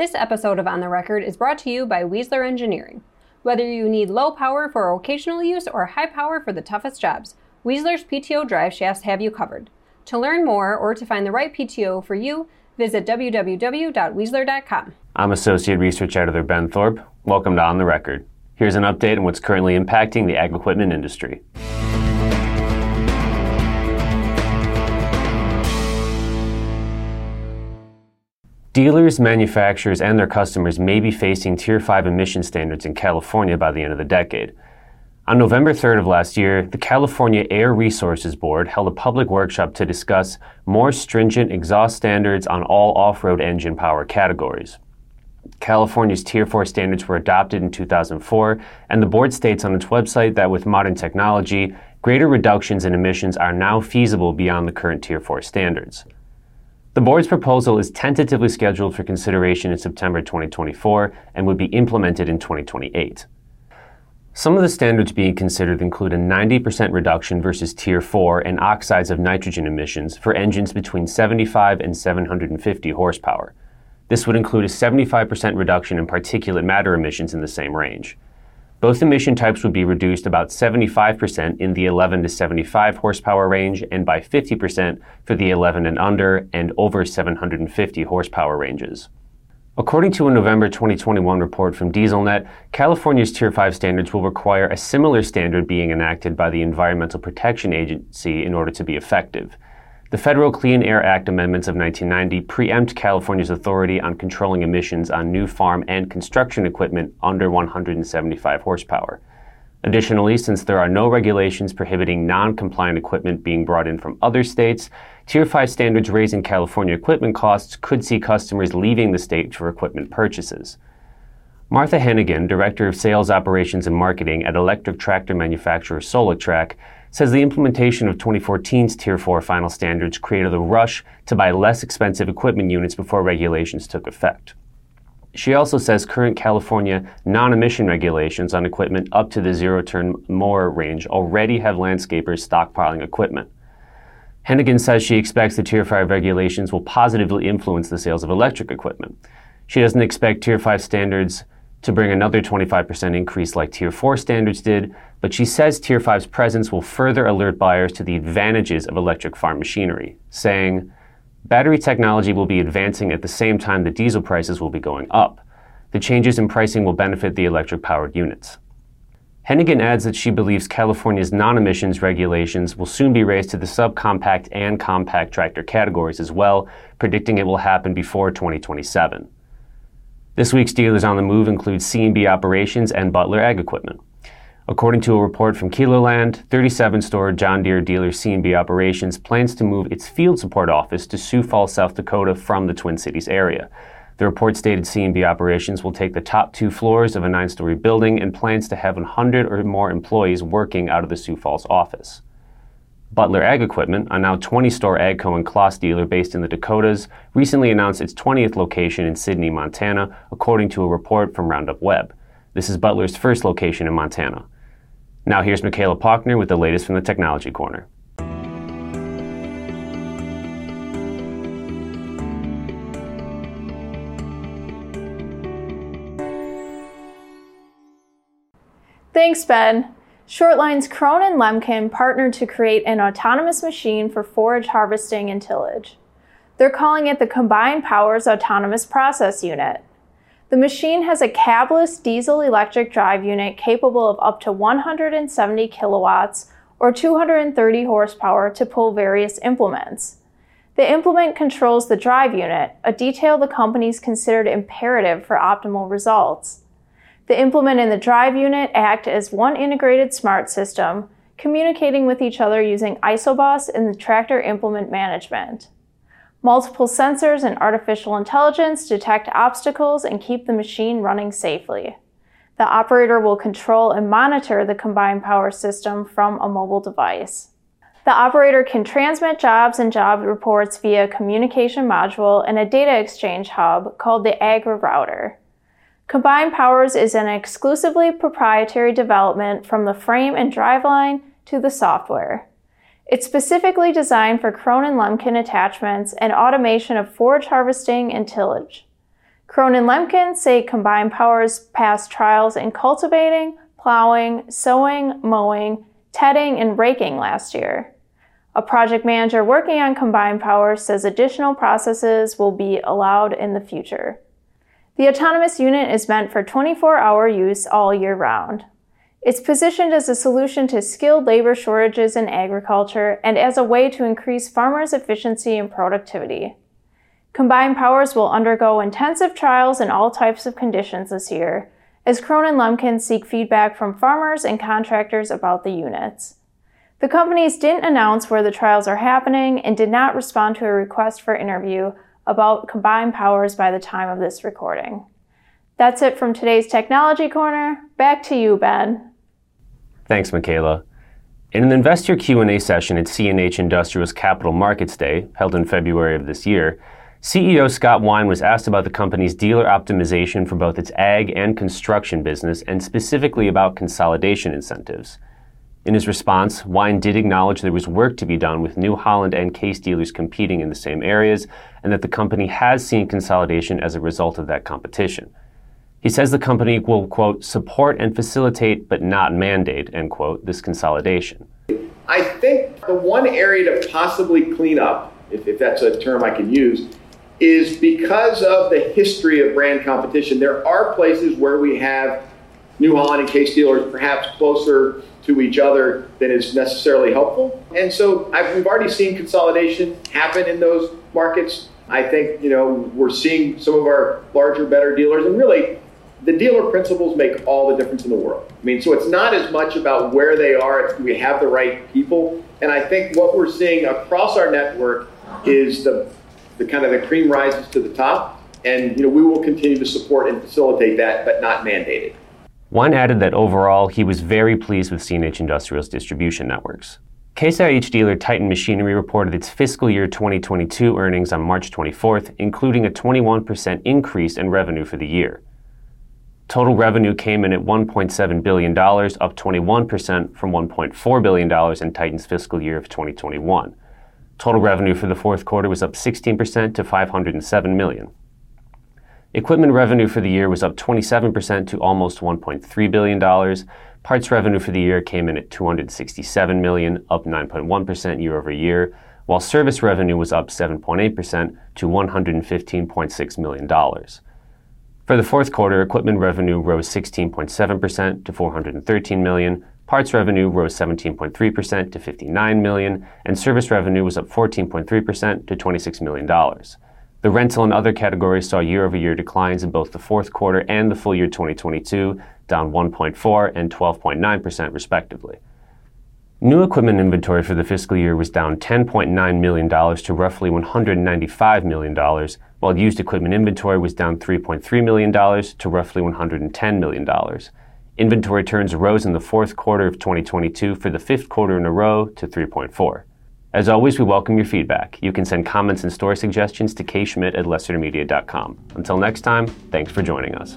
This episode of On the Record is brought to you by Weasler Engineering. Whether you need low power for occasional use or high power for the toughest jobs, Weasler's PTO drive shafts have you covered. To learn more or to find the right PTO for you, visit www.weasler.com. I'm Associate Research Editor Ben Thorpe. Welcome to On the Record. Here's an update on what's currently impacting the ag equipment industry. Dealers, manufacturers, and their customers may be facing Tier 5 emission standards in California by the end of the decade. On November 3rd of last year, the California Air Resources Board held a public workshop to discuss more stringent exhaust standards on all off road engine power categories. California's Tier 4 standards were adopted in 2004, and the board states on its website that with modern technology, greater reductions in emissions are now feasible beyond the current Tier 4 standards. The board's proposal is tentatively scheduled for consideration in September 2024 and would be implemented in 2028. Some of the standards being considered include a 90% reduction versus Tier 4 in oxides of nitrogen emissions for engines between 75 and 750 horsepower. This would include a 75% reduction in particulate matter emissions in the same range. Both emission types would be reduced about 75% in the 11 to 75 horsepower range and by 50% for the 11 and under and over 750 horsepower ranges. According to a November 2021 report from DieselNet, California's Tier 5 standards will require a similar standard being enacted by the Environmental Protection Agency in order to be effective. The Federal Clean Air Act amendments of 1990 preempt California's authority on controlling emissions on new farm and construction equipment under 175 horsepower. Additionally, since there are no regulations prohibiting non compliant equipment being brought in from other states, Tier 5 standards raising California equipment costs could see customers leaving the state for equipment purchases. Martha Hennigan, Director of Sales Operations and Marketing at electric tractor manufacturer Solectrac, says the implementation of 2014's Tier 4 final standards created a rush to buy less expensive equipment units before regulations took effect. She also says current California non emission regulations on equipment up to the zero turn mower range already have landscapers stockpiling equipment. Hennigan says she expects the Tier 5 regulations will positively influence the sales of electric equipment. She doesn't expect Tier 5 standards to bring another 25% increase like Tier 4 standards did, but she says Tier 5's presence will further alert buyers to the advantages of electric farm machinery, saying, Battery technology will be advancing at the same time that diesel prices will be going up. The changes in pricing will benefit the electric powered units. Hennigan adds that she believes California's non emissions regulations will soon be raised to the subcompact and compact tractor categories as well, predicting it will happen before 2027. This week's dealers on the move include C&B Operations and Butler Ag Equipment. According to a report from KELOLAND, 37-store John Deere dealer C&B Operations plans to move its field support office to Sioux Falls, South Dakota from the Twin Cities area. The report stated C&B Operations will take the top two floors of a nine-story building and plans to have 100 or more employees working out of the Sioux Falls office. Butler Ag Equipment, a now 20 store AGCO and Claas dealer based in the Dakotas, recently announced its 20th location in Sidney, Montana, according to a report from Roundup Web. This is Butler's first location in Montana. Now here's Michaela Paukner with the latest from the Technology Corner. Thanks, Ben. Shortline's Krone and Lemken partnered to create an autonomous machine for forage harvesting and tillage. They're calling it the Combined Powers Autonomous Process Unit. The machine has a cabless diesel electric drive unit capable of up to 170 kilowatts or 230 horsepower to pull various implements. The implement controls the drive unit, a detail the companies considered imperative for optimal results. The implement and the drive unit act as one integrated smart system, communicating with each other using Isobus and the tractor implement management. Multiple sensors and artificial intelligence detect obstacles and keep the machine running safely. The operator will control and monitor the combined power system from a mobile device. The operator can transmit jobs and job reports via a communication module and a data exchange hub called the agrirouter. Combined Powers is an exclusively proprietary development from the frame and driveline to the software. It's specifically designed for Krone and Lemken attachments and automation of forage harvesting and tillage. Krone and Lemken say combined powers passed trials in cultivating, plowing, sowing, mowing, tedding, and raking last year. A project manager working on combined powers says additional processes will be allowed in the future. The autonomous unit is meant for 24 hour use all year round. It's positioned as a solution to skilled labor shortages in agriculture and as a way to increase farmers' efficiency and productivity. Combined powers will undergo intensive trials in all types of conditions this year, as Krone and Lemken seek feedback from farmers and contractors about the units. The companies didn't announce where the trials are happening and did not respond to a request for interview about combined powers by the time of this recording. That's it from today's Technology Corner. Back to you, Ben. Thanks, Michaela. In an investor Q&A session at CNH Industrial's Capital Markets Day, held in February of this year, CEO Scott Wine was asked about the company's dealer optimization for both its ag and construction business and specifically about consolidation incentives. In his response, Wine did acknowledge there was work to be done with New Holland and Case dealers competing in the same areas, and that the company has seen consolidation as a result of that competition. He says the company will, quote, support and facilitate but not mandate, end quote, this consolidation. I think the one area to possibly clean up, if, if that's a term I can use, is because of the history of brand competition. There are places where we have New Holland and Case dealers perhaps closer to each other than is necessarily helpful. And so I've, we've already seen consolidation happen in those markets. I think, you know, we're seeing some of our larger, better dealers, and really the dealer principles make all the difference in the world. I mean, so it's not as much about where they are, it's we have the right people. And I think what we're seeing across our network is the, the kind of the cream rises to the top. And, you know, we will continue to support and facilitate that, but not mandate it. Wine added that overall, he was very pleased with CNH Industrial's distribution networks. Case IH dealer Titan Machinery reported its fiscal year 2022 earnings on March 24th, including a 21% increase in revenue for the year. Total revenue came in at $1.7 billion, up 21% from $1.4 billion in Titan's fiscal year of 2021. Total revenue for the fourth quarter was up 16% to $507 million. Equipment revenue for the year was up 27% to almost $1.3 billion. Parts revenue for the year came in at 267 million, up 9.1% year over year, while service revenue was up 7.8% to $115.6 million. For the fourth quarter, equipment revenue rose 16.7% to 413 million, parts revenue rose 17.3% to 59 million, and service revenue was up 14.3% to $26 million. The rental and other categories saw year-over-year declines in both the fourth quarter and the full year 2022, down 1.4 and 12.9% respectively. New equipment inventory for the fiscal year was down $10.9 million to roughly $195 million, while used equipment inventory was down $3.3 million to roughly $110 million. Inventory turns rose in the fourth quarter of 2022 for the fifth quarter in a row to 3.4. As always, we welcome your feedback. You can send comments and story suggestions to kschmidt at lessitermedia.com. Until next time, thanks for joining us.